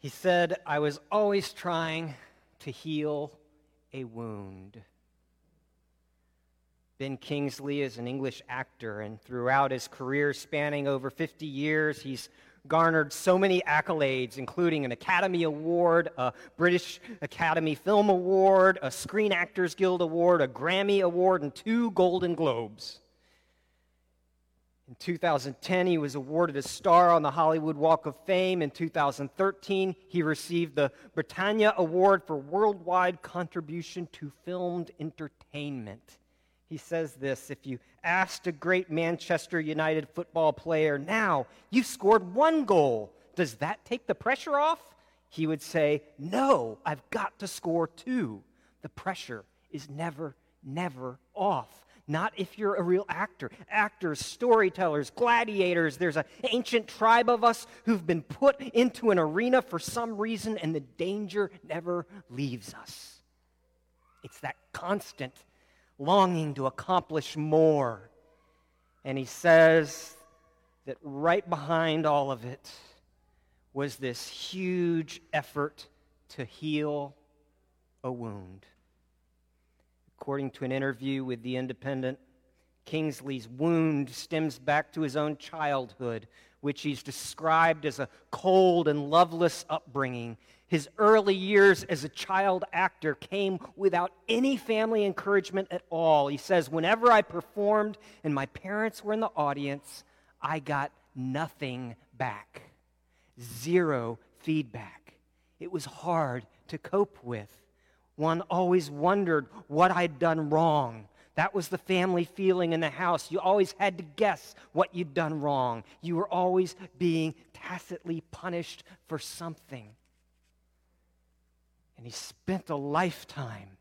He said, I was always trying to heal a wound. Ben Kingsley is an English actor, and throughout his career spanning over 50 years, he's garnered so many accolades, including an Academy Award, a British Academy Film Award, a Screen Actors Guild Award, a Grammy Award, and two Golden Globes. In 2010, he was awarded a star on the Hollywood Walk of Fame. In 2013, he received the Britannia Award for Worldwide Contribution to Filmed Entertainment. He says this If you asked a great Manchester United football player, now you've scored one goal, does that take the pressure off? He would say, No, I've got to score two. The pressure is never, never off. Not if you're a real actor. Actors, storytellers, gladiators. There's an ancient tribe of us who've been put into an arena for some reason, and the danger never leaves us. It's that constant longing to accomplish more. And he says that right behind all of it was this huge effort to heal a wound. According to an interview with The Independent, Kingsley's wound stems back to his own childhood, which he's described as a cold and loveless upbringing. His early years as a child actor came without any family encouragement at all. He says, Whenever I performed and my parents were in the audience, I got nothing back. Zero feedback. It was hard to cope with. One always wondered what I'd done wrong. That was the family feeling in the house. You always had to guess what you'd done wrong. You were always being tacitly punished for something. And he spent a lifetime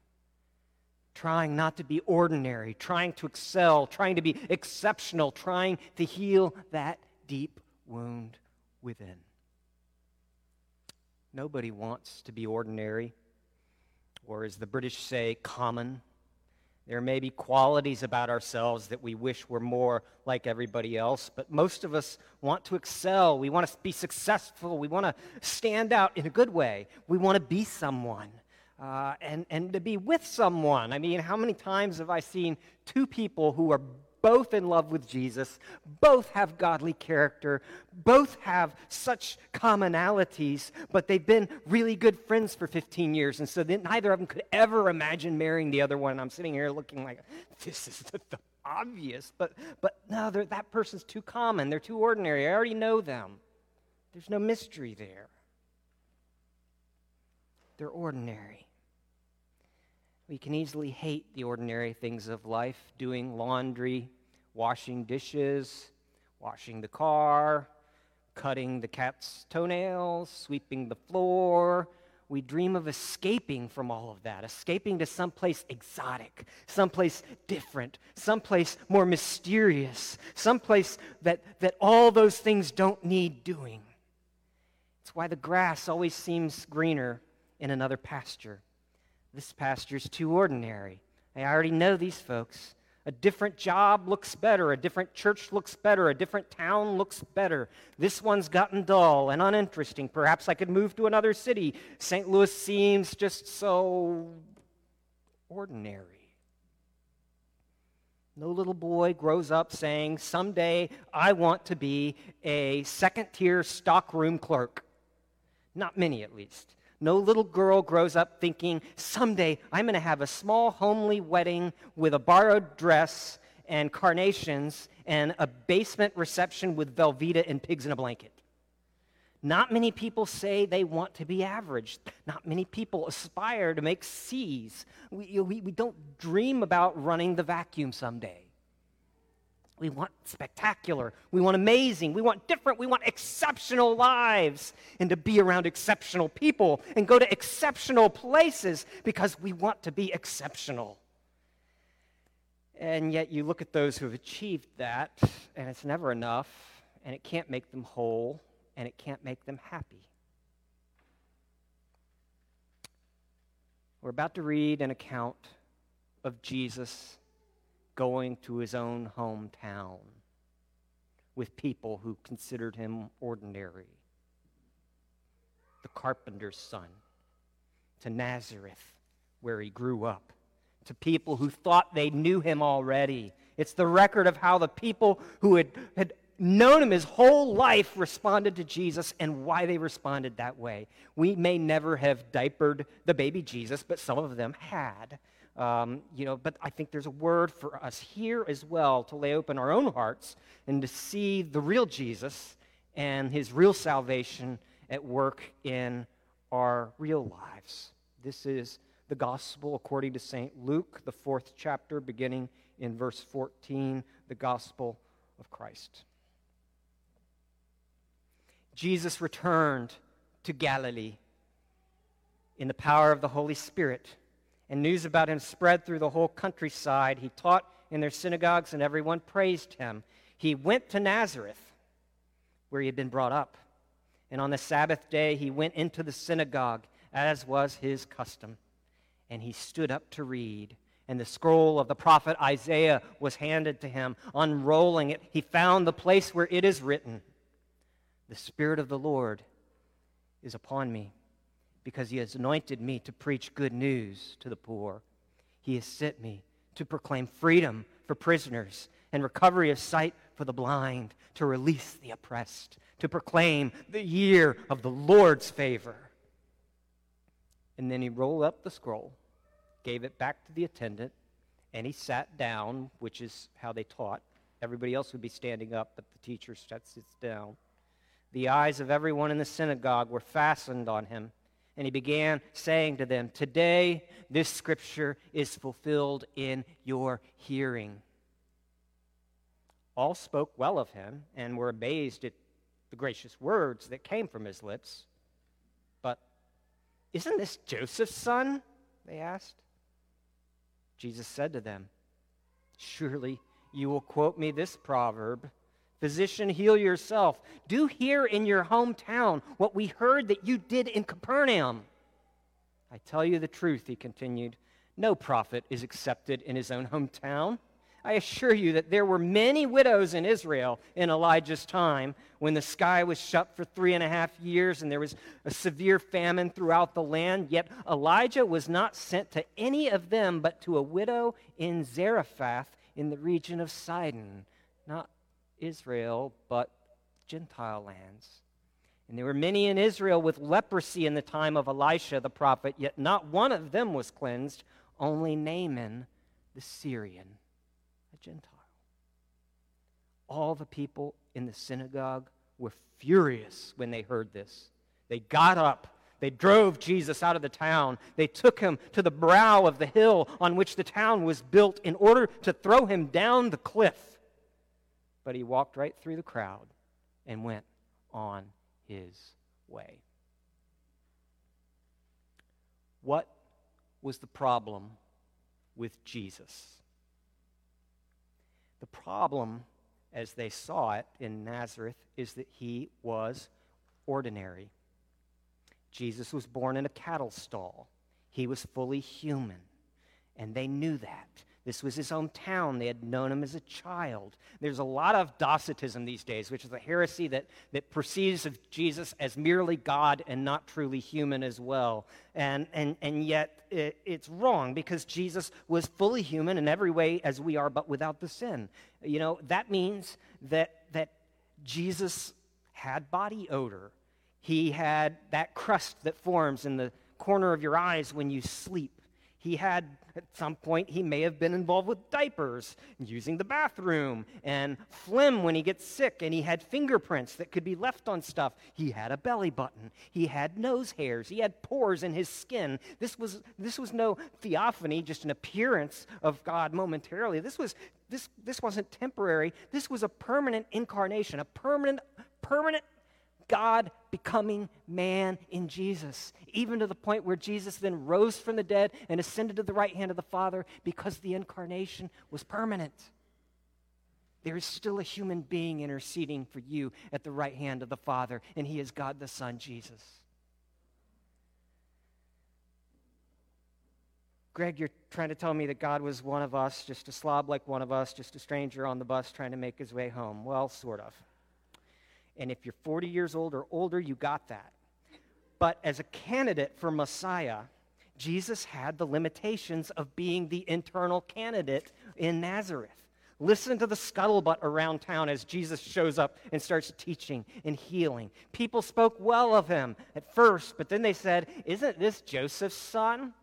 trying not to be ordinary, trying to excel, trying to be exceptional, trying to heal that deep wound within. Nobody wants to be ordinary or as the British say, common. There may be qualities about ourselves that we wish were more like everybody else, but most of us want to excel. We want to be successful. We want to stand out in a good way. We want to be someone uh, and, and to be with someone. I mean, how many times have I seen two people who are both in love with Jesus, both have godly character, both have such commonalities, but they've been really good friends for 15 years. And so neither of them could ever imagine marrying the other one. I'm sitting here looking like, this is the, the obvious. But, but no, that person's too common. They're too ordinary. I already know them. There's no mystery there. They're ordinary. We can easily hate the ordinary things of life doing laundry, washing dishes, washing the car, cutting the cat's toenails, sweeping the floor. We dream of escaping from all of that, escaping to someplace exotic, someplace different, someplace more mysterious, someplace that, that all those things don't need doing. It's why the grass always seems greener in another pasture. This pasture's too ordinary. I already know these folks. A different job looks better. A different church looks better. A different town looks better. This one's gotten dull and uninteresting. Perhaps I could move to another city. St. Louis seems just so ordinary. No little boy grows up saying, Someday I want to be a second tier stockroom clerk. Not many, at least. No little girl grows up thinking, someday I'm going to have a small, homely wedding with a borrowed dress and carnations and a basement reception with Velveeta and pigs in a blanket. Not many people say they want to be average. Not many people aspire to make C's. We, we, we don't dream about running the vacuum someday. We want spectacular. We want amazing. We want different. We want exceptional lives and to be around exceptional people and go to exceptional places because we want to be exceptional. And yet you look at those who have achieved that, and it's never enough, and it can't make them whole, and it can't make them happy. We're about to read an account of Jesus going to his own hometown with people who considered him ordinary. The carpenter's son, to Nazareth, where he grew up, to people who thought they knew him already. It's the record of how the people who had, had known him his whole life responded to Jesus and why they responded that way. We may never have diapered the baby Jesus, but some of them had. Um, you know, but I think there's a word for us here as well to lay open our own hearts and to see the real Jesus and his real salvation at work in our real lives. This is the gospel according to St. Luke, the fourth chapter, beginning in verse 14, the gospel of Christ. Jesus returned to Galilee in the power of the Holy Spirit, and news about him spread through the whole countryside. He taught in their synagogues, and everyone praised him. He went to Nazareth, where he had been brought up. And on the Sabbath day, he went into the synagogue, as was his custom. And he stood up to read. And the scroll of the prophet Isaiah was handed to him. Unrolling it, he found the place where it is written the Spirit of the Lord is upon me because he has anointed me to preach good news to the poor. He has sent me to proclaim freedom for prisoners and recovery of sight for the blind, to release the oppressed, to proclaim the year of the Lord's favor. And then he rolled up the scroll, gave it back to the attendant, and he sat down, which is how they taught. Everybody else would be standing up, but the teacher sits down. The eyes of everyone in the synagogue were fastened on him. And he began saying to them, Today this scripture is fulfilled in your hearing. All spoke well of him and were amazed at the gracious words that came from his lips. But isn't this Joseph's son? They asked. Jesus said to them, Surely you will quote me this proverb Physician, heal yourself. Do here in your hometown what we heard that you did in Capernaum. I tell you the truth, he continued. No prophet is accepted in his own hometown. I assure you that there were many widows in Israel in Elijah's time when the sky was shut for three and a half years and there was a severe famine throughout the land. Yet Elijah was not sent to any of them but to a widow in Zarephath in the region of Sidon. Not Israel, but Gentile lands. And there were many in Israel with leprosy in the time of Elisha the prophet, yet not one of them was cleansed, only Naaman the Syrian, a Gentile. All the people in the synagogue were furious when they heard this. They got up. They drove Jesus out of the town. They took him to the brow of the hill on which the town was built in order to throw him down the cliff but he walked right through the crowd and went on his way. What was the problem with Jesus? The problem, as they saw it in Nazareth, is that he was ordinary. Jesus was born in a cattle stall. He was fully human, and they knew that. This was his hometown. They had known him as a child. There's a lot of Docetism these days, which is a heresy that, that perceives of Jesus as merely God and not truly human as well. And, and, and yet it, it's wrong because Jesus was fully human in every way as we are, but without the sin. You know, that means that, that Jesus had body odor. He had that crust that forms in the corner of your eyes when you sleep. He had, at some point, he may have been involved with diapers, using the bathroom, and phlegm when he gets sick, and he had fingerprints that could be left on stuff. He had a belly button. He had nose hairs. He had pores in his skin. This was, this was no theophany, just an appearance of God momentarily. This, was, this, this wasn't temporary. This was a permanent incarnation, a permanent, permanent God becoming man in Jesus, even to the point where Jesus then rose from the dead and ascended to the right hand of the Father because the incarnation was permanent. There is still a human being interceding for you at the right hand of the Father, and he is God the Son, Jesus. Greg, you're trying to tell me that God was one of us, just a slob like one of us, just a stranger on the bus trying to make his way home. Well, sort of. And if you're 40 years old or older, you got that. But as a candidate for Messiah, Jesus had the limitations of being the internal candidate in Nazareth. Listen to the scuttlebutt around town as Jesus shows up and starts teaching and healing. People spoke well of him at first, but then they said, Isn't this Joseph's son?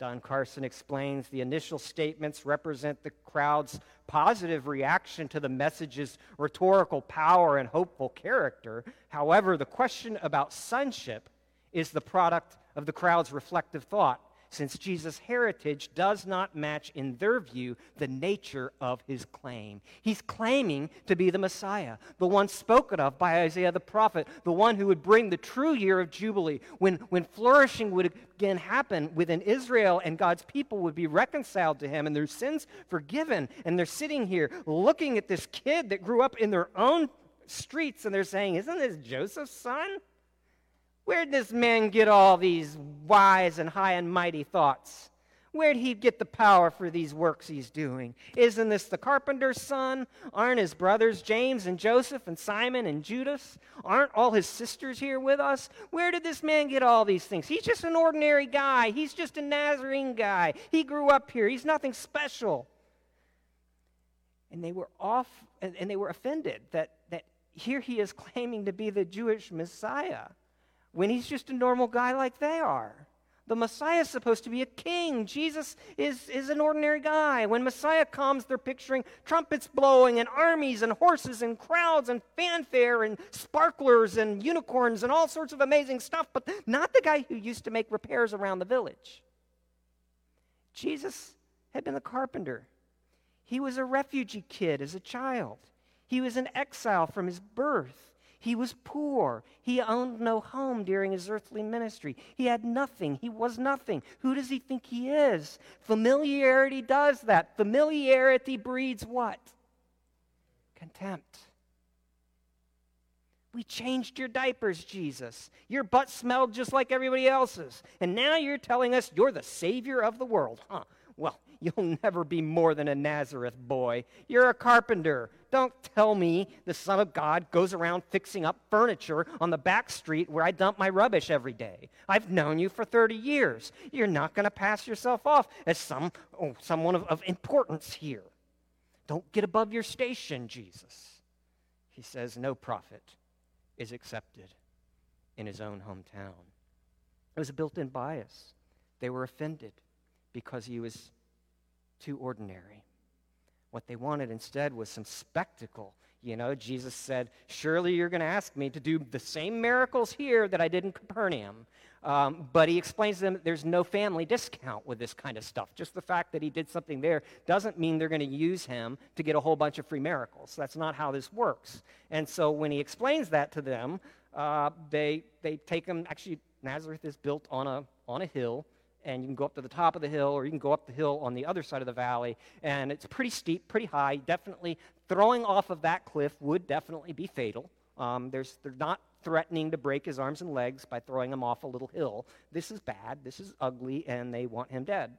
Don Carson explains the initial statements represent the crowd's positive reaction to the message's rhetorical power and hopeful character. However, the question about sonship is the product of the crowd's reflective thought since Jesus' heritage does not match, in their view, the nature of his claim. He's claiming to be the Messiah, the one spoken of by Isaiah the prophet, the one who would bring the true year of Jubilee, when, when flourishing would again happen within Israel and God's people would be reconciled to him and their sins forgiven. And they're sitting here looking at this kid that grew up in their own streets and they're saying, Isn't this Joseph's son? Where'd this man get all these wise and high and mighty thoughts? Where'd he get the power for these works he's doing? Isn't this the carpenter's son? Aren't his brothers James and Joseph and Simon and Judas? Aren't all his sisters here with us? Where did this man get all these things? He's just an ordinary guy. He's just a Nazarene guy. He grew up here. He's nothing special. And they were off and, they were offended that, that here he is claiming to be the Jewish Messiah when he's just a normal guy like they are. The Messiah is supposed to be a king. Jesus is, is an ordinary guy. When Messiah comes, they're picturing trumpets blowing and armies and horses and crowds and fanfare and sparklers and unicorns and all sorts of amazing stuff, but not the guy who used to make repairs around the village. Jesus had been a carpenter. He was a refugee kid as a child. He was in exile from his birth. He was poor. He owned no home during his earthly ministry. He had nothing. He was nothing. Who does he think he is? Familiarity does that. Familiarity breeds what? Contempt. We changed your diapers, Jesus. Your butt smelled just like everybody else's. And now you're telling us you're the Savior of the world, huh? Well, you'll never be more than a Nazareth boy. You're a carpenter. Don't tell me the Son of God goes around fixing up furniture on the back street where I dump my rubbish every day. I've known you for 30 years. You're not going to pass yourself off as some, oh, someone of, of importance here. Don't get above your station, Jesus. He says, No prophet is accepted in his own hometown. It was a built in bias. They were offended because he was too ordinary. What they wanted instead was some spectacle. You know, Jesus said, Surely you're going to ask me to do the same miracles here that I did in Capernaum. Um, but he explains to them that there's no family discount with this kind of stuff. Just the fact that he did something there doesn't mean they're going to use him to get a whole bunch of free miracles. That's not how this works. And so when he explains that to them, uh, they, they take him. Actually, Nazareth is built on a, on a hill and you can go up to the top of the hill or you can go up the hill on the other side of the valley and it's pretty steep pretty high. Definitely throwing off of that cliff would definitely be fatal. Um, they're not threatening to break his arms and legs by throwing him off a little hill. This is bad. This is ugly and they want him dead.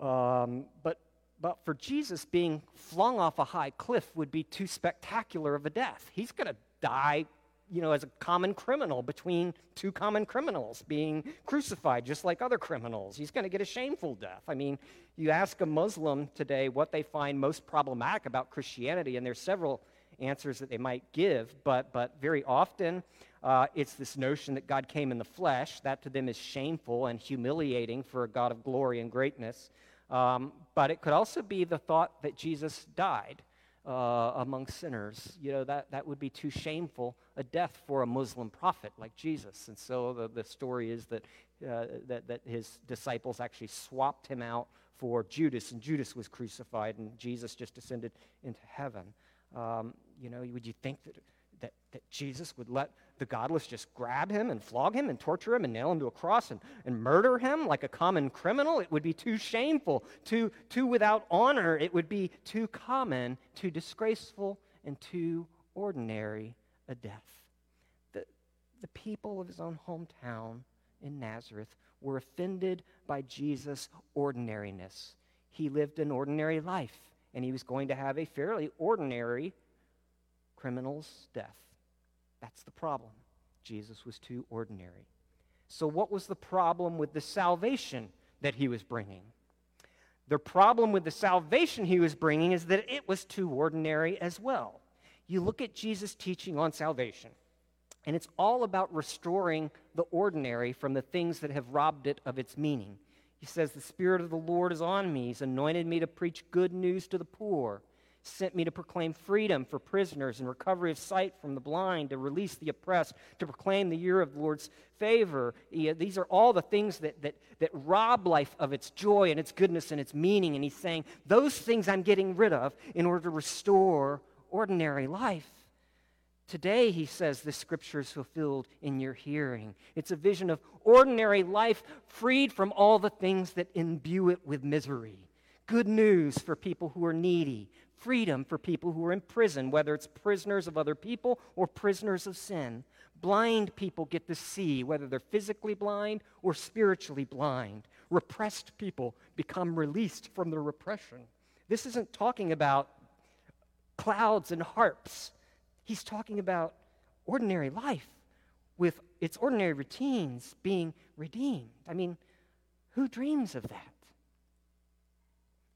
Um, but but for jesus being flung off a high cliff would be too spectacular of a death. He's going to die you know, as a common criminal between two common criminals being crucified, just like other criminals. He's going to get a shameful death. I mean, you ask a Muslim today what they find most problematic about Christianity, and there's several answers that they might give, but, but very often uh, it's this notion that God came in the flesh. That to them is shameful and humiliating for a God of glory and greatness. Um, but it could also be the thought that Jesus died uh, among sinners. You know, that, that would be too shameful a death for a Muslim prophet like Jesus. And so the, the story is that, uh, that, that his disciples actually swapped him out for Judas, and Judas was crucified, and Jesus just ascended into heaven. Um, you know, would you think that, that, that Jesus would let the godless just grab him and flog him and torture him and nail him to a cross and, and murder him like a common criminal, it would be too shameful, too, too without honor. It would be too common, too disgraceful, and too ordinary a death. The, the people of his own hometown in Nazareth were offended by Jesus' ordinariness. He lived an ordinary life, and he was going to have a fairly ordinary criminal's death. That's the problem. Jesus was too ordinary. So, what was the problem with the salvation that he was bringing? The problem with the salvation he was bringing is that it was too ordinary as well. You look at Jesus' teaching on salvation, and it's all about restoring the ordinary from the things that have robbed it of its meaning. He says, The Spirit of the Lord is on me. He's anointed me to preach good news to the poor sent me to proclaim freedom for prisoners and recovery of sight from the blind, to release the oppressed, to proclaim the year of the Lord's favor. These are all the things that, that, that rob life of its joy and its goodness and its meaning. And he's saying, Those things I'm getting rid of in order to restore ordinary life. Today, he says, this scripture is fulfilled in your hearing. It's a vision of ordinary life freed from all the things that imbue it with misery. Good news for people who are needy, freedom for people who are in prison, whether it's prisoners of other people or prisoners of sin. Blind people get to see, whether they're physically blind or spiritually blind. Repressed people become released from their repression. This isn't talking about clouds and harps. He's talking about ordinary life with its ordinary routines being redeemed. I mean, who dreams of that?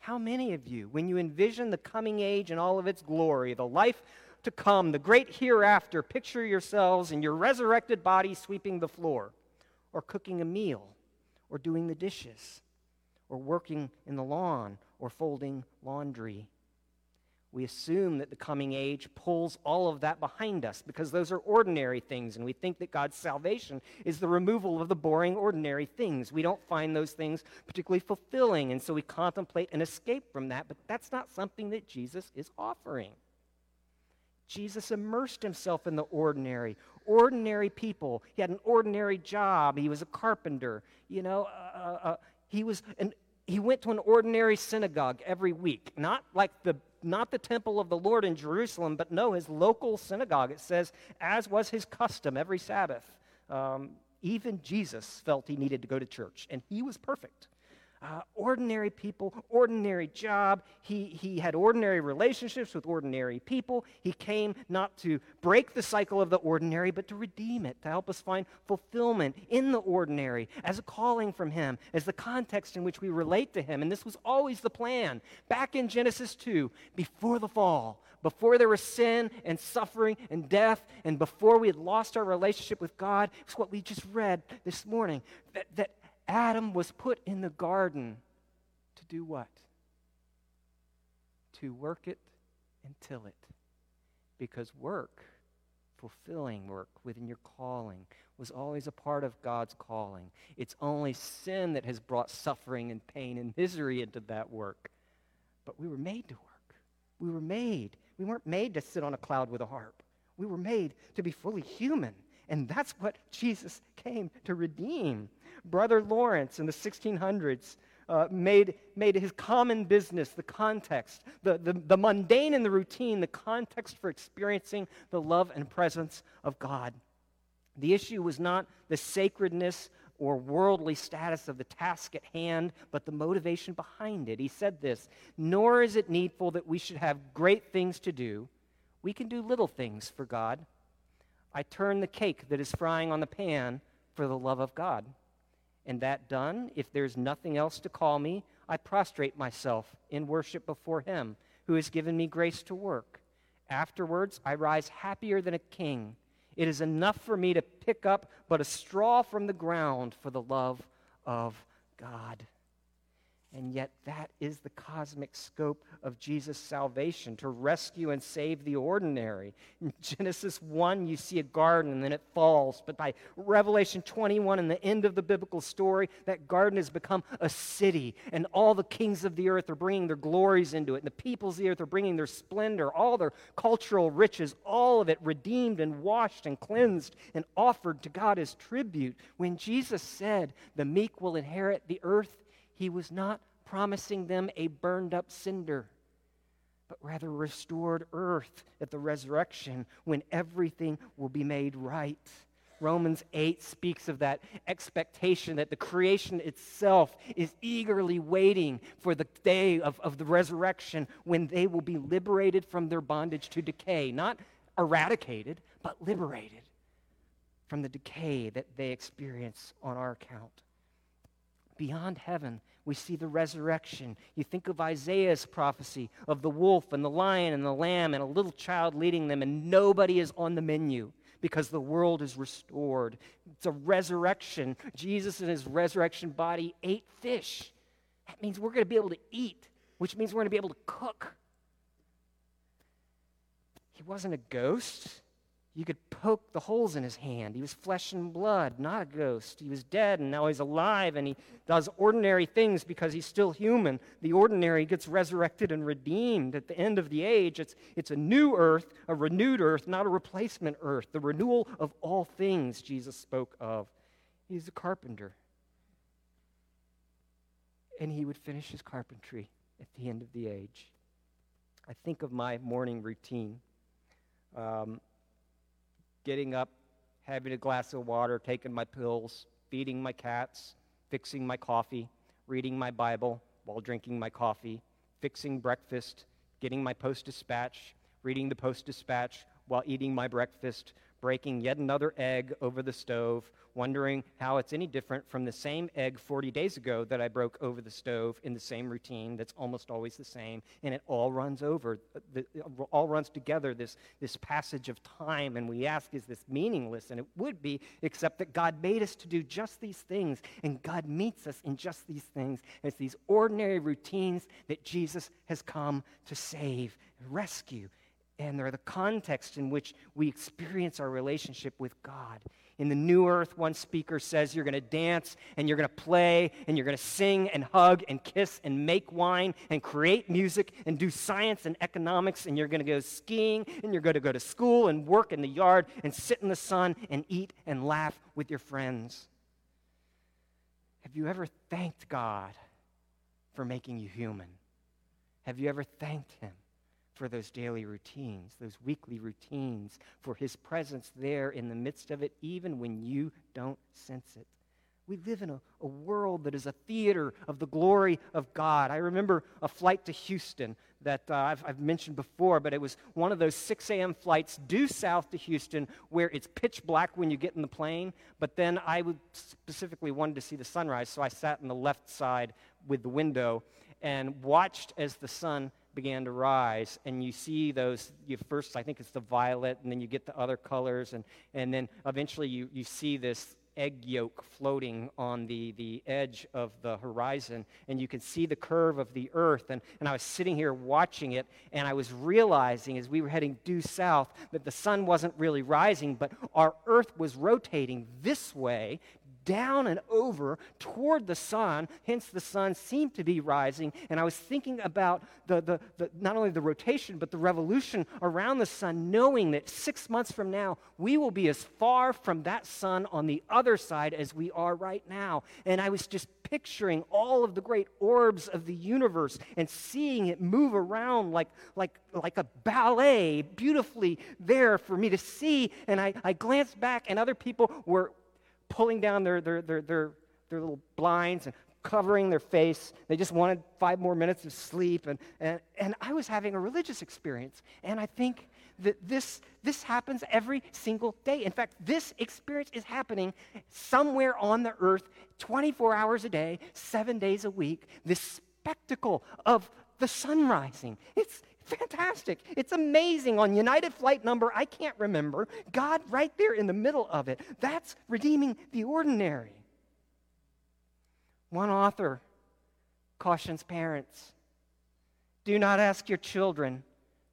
How many of you, when you envision the coming age and all of its glory, the life to come, the great hereafter, picture yourselves in your resurrected body sweeping the floor, or cooking a meal, or doing the dishes, or working in the lawn, or folding laundry? We assume that the coming age pulls all of that behind us because those are ordinary things, and we think that God's salvation is the removal of the boring, ordinary things. We don't find those things particularly fulfilling, and so we contemplate an escape from that, but that's not something that Jesus is offering. Jesus immersed himself in the ordinary, ordinary people. He had an ordinary job. He was a carpenter. You know, uh, uh, uh he was an he went to an ordinary synagogue every week, not like the not the temple of the Lord in Jerusalem, but no, his local synagogue. It says, as was his custom every Sabbath. Um, even Jesus felt he needed to go to church, and he was perfect. Uh, ordinary people, ordinary job. He, he had ordinary relationships with ordinary people. He came not to break the cycle of the ordinary, but to redeem it, to help us find fulfillment in the ordinary as a calling from Him, as the context in which we relate to Him. And this was always the plan. Back in Genesis 2, before the fall, before there was sin and suffering and death, and before we had lost our relationship with God, it's what we just read this morning that, that Adam was put in the garden to do what? To work it and till it. Because work, fulfilling work within your calling, was always a part of God's calling. It's only sin that has brought suffering and pain and misery into that work. But we were made to work. We were made. We weren't made to sit on a cloud with a harp. We were made to be fully human. And that's what Jesus came to redeem. Brother Lawrence in the 1600s uh, made, made his common business the context, the, the, the mundane and the routine, the context for experiencing the love and presence of God. The issue was not the sacredness or worldly status of the task at hand, but the motivation behind it. He said this Nor is it needful that we should have great things to do. We can do little things for God. I turn the cake that is frying on the pan for the love of God. And that done, if there's nothing else to call me, I prostrate myself in worship before Him who has given me grace to work. Afterwards, I rise happier than a king. It is enough for me to pick up but a straw from the ground for the love of God. And yet, that is the cosmic scope of Jesus' salvation to rescue and save the ordinary. In Genesis 1, you see a garden and then it falls. But by Revelation 21 and the end of the biblical story, that garden has become a city. And all the kings of the earth are bringing their glories into it. And the peoples of the earth are bringing their splendor, all their cultural riches, all of it redeemed and washed and cleansed and offered to God as tribute. When Jesus said, The meek will inherit the earth, he was not promising them a burned up cinder, but rather restored earth at the resurrection when everything will be made right. Romans 8 speaks of that expectation that the creation itself is eagerly waiting for the day of, of the resurrection when they will be liberated from their bondage to decay. Not eradicated, but liberated. from the decay that they experience on our account. Beyond heaven, we see the resurrection. You think of Isaiah's prophecy of the wolf and the lion and the lamb and a little child leading them, and nobody is on the menu because the world is restored. It's a resurrection. Jesus in his resurrection body ate fish. That means we're going to be able to eat, which means we're going to be able to cook. He wasn't a ghost. You could poke the holes in his hand. He was flesh and blood, not a ghost. He was dead and now he's alive and he does ordinary things because he's still human. The ordinary gets resurrected and redeemed at the end of the age. It's, it's a new earth, a renewed earth, not a replacement earth. The renewal of all things Jesus spoke of. He's a carpenter. And he would finish his carpentry at the end of the age. I think of my morning routine. Um, getting up, having a glass of water, taking my pills, feeding my cats, fixing my coffee, reading my Bible while drinking my coffee, fixing breakfast, getting my Post Dispatch, reading the Post Dispatch while eating my breakfast, breaking yet another egg over the stove, wondering how it's any different from the same egg 40 days ago that I broke over the stove in the same routine that's almost always the same. And it all runs over, all runs together, this, this passage of time. And we ask, is this meaningless? And it would be, except that God made us to do just these things. And God meets us in just these things. It's these ordinary routines that Jesus has come to save, rescue. And they're the context in which we experience our relationship with God. In the new earth, one speaker says you're going to dance and you're going to play and you're going to sing and hug and kiss and make wine and create music and do science and economics and you're going to go skiing and you're going to go to school and work in the yard and sit in the sun and eat and laugh with your friends. Have you ever thanked God for making you human? Have you ever thanked Him? For those daily routines, those weekly routines, for His presence there in the midst of it, even when you don't sense it. We live in a, a world that is a theater of the glory of God. I remember a flight to Houston that uh, I've, I've, mentioned before, but it was one of those 6 a.m. flights due south to Houston where it's pitch black when you get in the plane. But then I specifically wanted to see the sunrise, so I sat on the left side with the window and watched as the sun began to rise and you see those you first i think it's the violet and then you get the other colors and, and then eventually you, you see this egg yolk floating on the, the edge of the horizon and you can see the curve of the earth and, and i was sitting here watching it and i was realizing as we were heading due south that the sun wasn't really rising but our earth was rotating this way down and over toward the sun. Hence, the sun seemed to be rising. And I was thinking about the, the, the, not only the rotation, but the revolution around the sun, knowing that six months from now, we will be as far from that sun on the other side as we are right now. And I was just picturing all of the great orbs of the universe and seeing it move around like, like, like a ballet, beautifully there for me to see. And I, I glanced back, and other people were, pulling down their, their, their, their, their little blinds and covering their face. They just wanted five more minutes of sleep. And, and, and I was having a religious experience. And I think that this, this happens every single day. In fact, this experience is happening somewhere on the earth 24 hours a day, seven days a week. This spectacle of the sun rising. It's, fantastic. It's amazing. On United flight number, I can't remember. God right there in the middle of it. That's redeeming the ordinary. One author cautions parents do not ask your children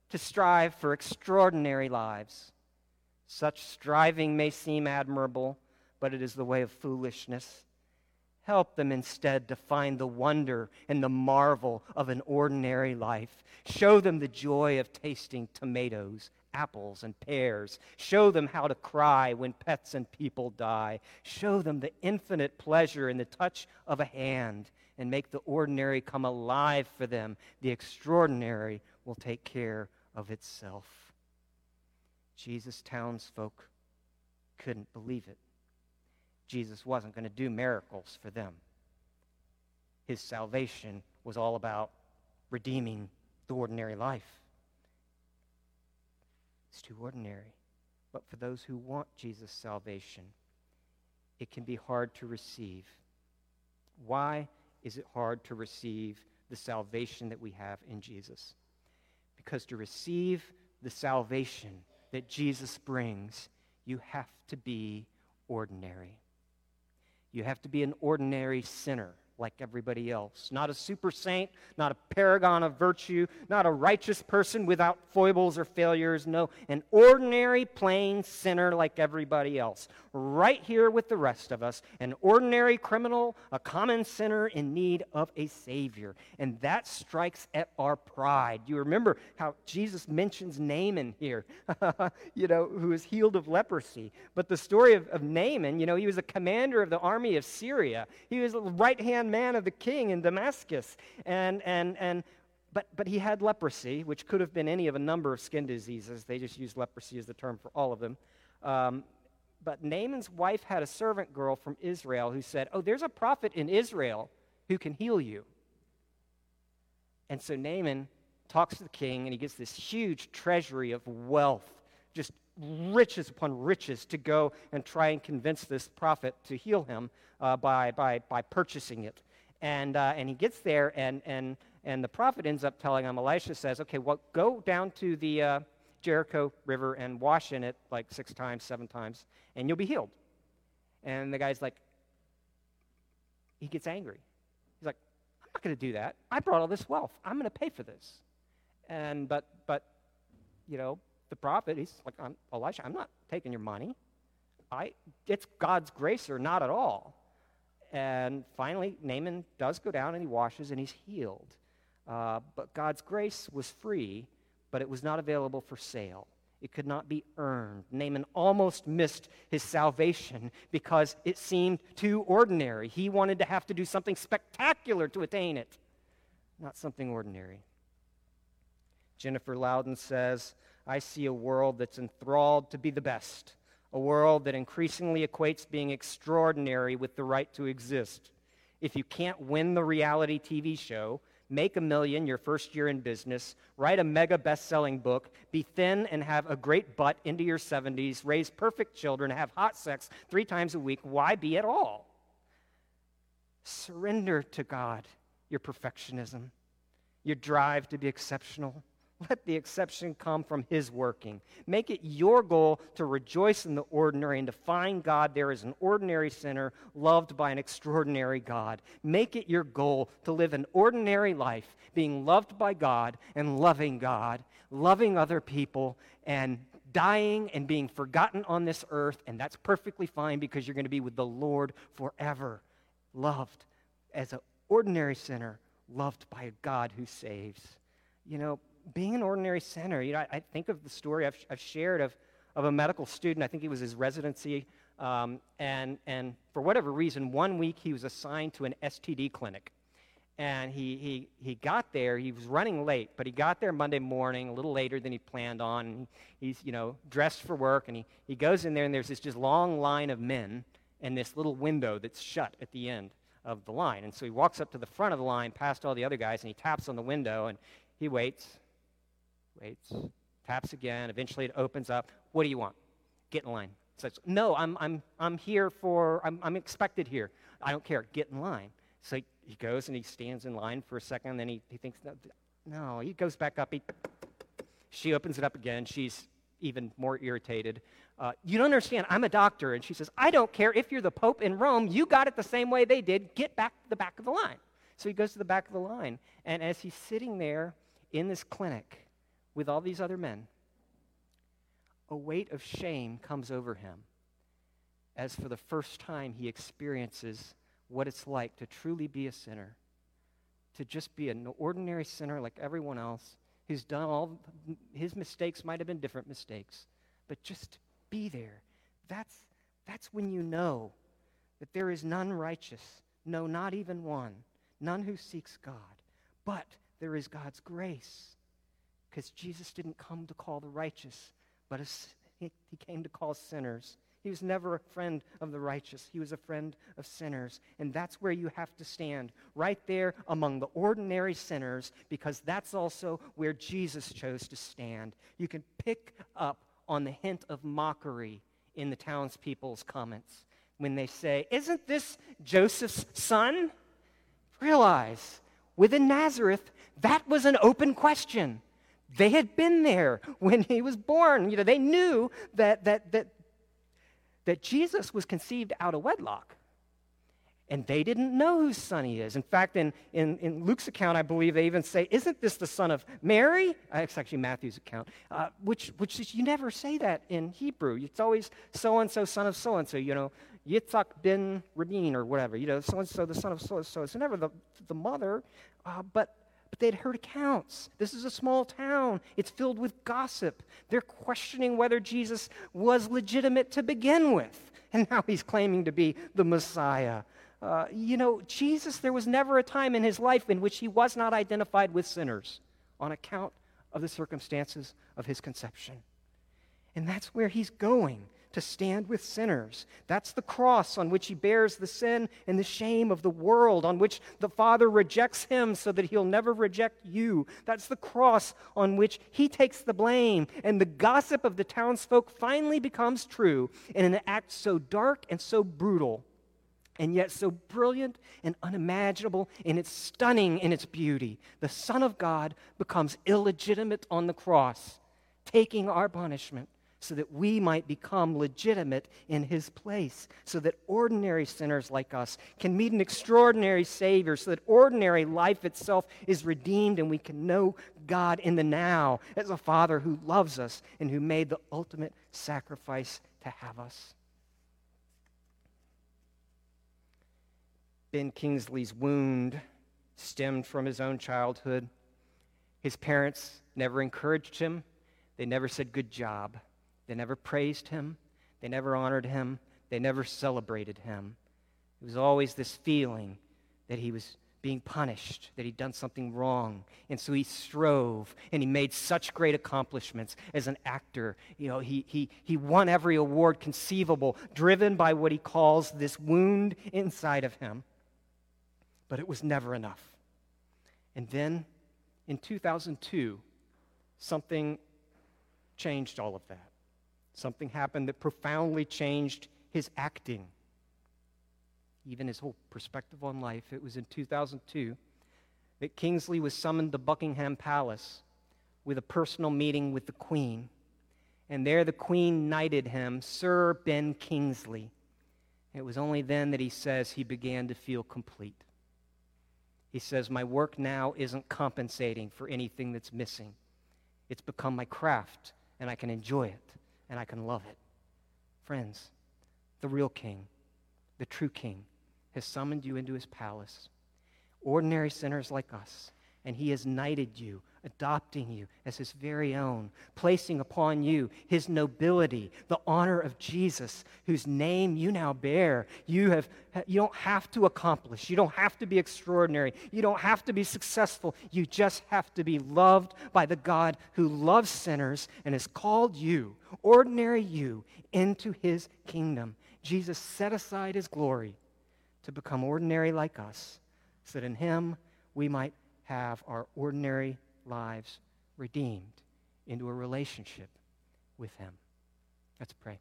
to strive for extraordinary lives. Such striving may seem admirable, but it is the way of foolishness. Help them instead to find the wonder and the marvel of an ordinary life. Show them the joy of tasting tomatoes, apples, and pears. Show them how to cry when pets and people die. Show them the infinite pleasure in the touch of a hand and make the ordinary come alive for them. The extraordinary will take care of itself. Jesus' townsfolk couldn't believe it. Jesus wasn't going to do miracles for them. His salvation was all about redeeming the ordinary life. It's too ordinary. But for those who want Jesus' salvation, it can be hard to receive. Why is it hard to receive the salvation that we have in Jesus? Because to receive the salvation that Jesus brings, you have to be ordinary. You have to be an ordinary sinner like everybody else. Not a super saint, not a paragon of virtue, not a righteous person without foibles or failures. No, an ordinary, plain sinner like everybody else. Right here with the rest of us, an ordinary criminal, a common sinner in need of a Savior. And that strikes at our pride. You remember how Jesus mentions Naaman here, you know, who is healed of leprosy. But the story of, of Naaman, you know, he was a commander of the army of Syria, he was a right hand man of the king in Damascus. And, and, and, but, but he had leprosy, which could have been any of a number of skin diseases. They just used leprosy as the term for all of them. Um, but Naaman's wife had a servant girl from Israel who said, Oh, there's a prophet in Israel who can heal you. And so Naaman talks to the king, and he gets this huge treasury of wealth, just riches upon riches to go and try and convince this prophet to heal him uh, by, by, by purchasing it. And, uh, and he gets there, and, and, and the prophet ends up telling him, Elisha says, okay, well, go down to the uh, Jericho River and wash in it like six times, seven times, and you'll be healed. And the guy's like, he gets angry. He's like, I'm not going to do that. I brought all this wealth. I'm going to pay for this. And, but, but, you know, the prophet, he's like, I'm, Elisha, I'm not taking your money. I, it's God's grace or not at all. And finally, Naaman does go down and he washes and he's healed. Uh, but God's grace was free, but it was not available for sale. It could not be earned. Naaman almost missed his salvation because it seemed too ordinary. He wanted to have to do something spectacular to attain it, not something ordinary. Jennifer Louden says, I see a world that's enthralled to be the best, a world that increasingly equates being extraordinary with the right to exist. If you can't win the reality TV show, make a million your first year in business, write a mega best selling book, be thin and have a great butt into your 70s, raise perfect children, have hot sex three times a week, why be at all? Surrender to God your perfectionism, your drive to be exceptional let the exception come from His working. Make it your goal to rejoice in the ordinary and to find God there as an ordinary sinner loved by an extraordinary God. Make it your goal to live an ordinary life, being loved by God and loving God, loving other people, and dying and being forgotten on this earth. And that's perfectly fine because you're going to be with the Lord forever, loved as an ordinary sinner, loved by a God who saves. You know, being an ordinary sinner, you know, I, I think of the story I've, I've, shared of, of a medical student. I think he was his residency. Um, and, and for whatever reason, one week he was assigned to an STD clinic. And he, he, he got there, he was running late, but he got there Monday morning, a little later than he planned on. And he's, you know, dressed for work, and he, he goes in there, and there's this just long line of men and this little window that's shut at the end of the line. And so he walks up to the front of the line, past all the other guys, and he taps on the window, and he waits, waits, taps again. Eventually it opens up. What do you want? Get in line. Says, no, I'm, I'm, I'm here for, I'm, I'm expected here. I don't care. Get in line. So he goes and he stands in line for a second, and then he, he thinks, no, no, he goes back up. He, she opens it up again. She's even more irritated. Uh, you don't understand. I'm a doctor. And she says, I don't care if you're the Pope in Rome. You got it the same way they did. Get back to the back of the line. So he goes to the back of the line. And as he's sitting there in this clinic, with all these other men, a weight of shame comes over him as for the first time he experiences what it's like to truly be a sinner, to just be an ordinary sinner like everyone else who's done all his mistakes might have been different mistakes, but just be there. That's, that's when you know that there is none righteous, no, not even one, none who seeks God, but there is God's grace because Jesus didn't come to call the righteous, but he came to call sinners. He was never a friend of the righteous. He was a friend of sinners. And that's where you have to stand, right there among the ordinary sinners, because that's also where Jesus chose to stand. You can pick up on the hint of mockery in the townspeople's comments when they say, Isn't this Joseph's son? Realize, within Nazareth, that was an open question. They had been there when he was born. You know, they knew that, that, that, that Jesus was conceived out of wedlock. And they didn't know whose son he is. In fact, in, in, in, Luke's account, I believe they even say, Isn't this the son of Mary? Uh, it's actually Matthew's account, uh, which, which is, you never say that in Hebrew. It's always so and so, son of so and so, you know, Yitzhak ben Rabin or whatever, you know, so and so, the son of so and so. It's never the, the mother, uh, but, but they'd heard accounts. This is a small town, it's filled with gossip. They're questioning whether Jesus was legitimate to begin with. And now he's claiming to be the Messiah. Uh, you know, Jesus, there was never a time in his life in which he was not identified with sinners on account of the circumstances of his conception. And that's where he's going to stand with sinners. That's the cross on which he bears the sin and the shame of the world, on which the Father rejects him so that he'll never reject you. That's the cross on which he takes the blame, and the gossip of the townsfolk finally becomes true in an act so dark and so brutal and yet so brilliant and unimaginable, and it's stunning in its beauty. The Son of God becomes illegitimate on the cross, taking our punishment so that we might become legitimate in his place, so that ordinary sinners like us can meet an extraordinary Savior, so that ordinary life itself is redeemed and we can know God in the now as a Father who loves us and who made the ultimate sacrifice to have us. Ben Kingsley's wound stemmed from his own childhood. His parents never encouraged him, they never said, Good job. They never praised him, they never honored him, they never celebrated him. It was always this feeling that he was being punished, that he'd done something wrong. And so he strove and he made such great accomplishments as an actor. You know, he, he, he won every award conceivable, driven by what he calls this wound inside of him but it was never enough. And then in 2002, something changed all of that. Something happened that profoundly changed his acting, even his whole perspective on life. It was in 2002 that Kingsley was summoned to Buckingham Palace with a personal meeting with the Queen. And there the Queen knighted him Sir Ben Kingsley. It was only then that he says he began to feel complete. He says, My work now isn't compensating for anything that's missing. It's become my craft, and I can enjoy it, and I can love it. Friends, the real king, the true king, has summoned you into his palace. Ordinary sinners like us, and he has knighted you adopting you as his very own, placing upon you his nobility, the honor of Jesus, whose name you now bear. You, have, you don't have to accomplish, you don't have to be extraordinary, you don't have to be successful. You just have to be loved by the God who loves sinners and has called you, ordinary you, into his kingdom. Jesus set aside his glory to become ordinary like us, so that in him we might have our ordinary lives redeemed into a relationship with Him. Let's pray.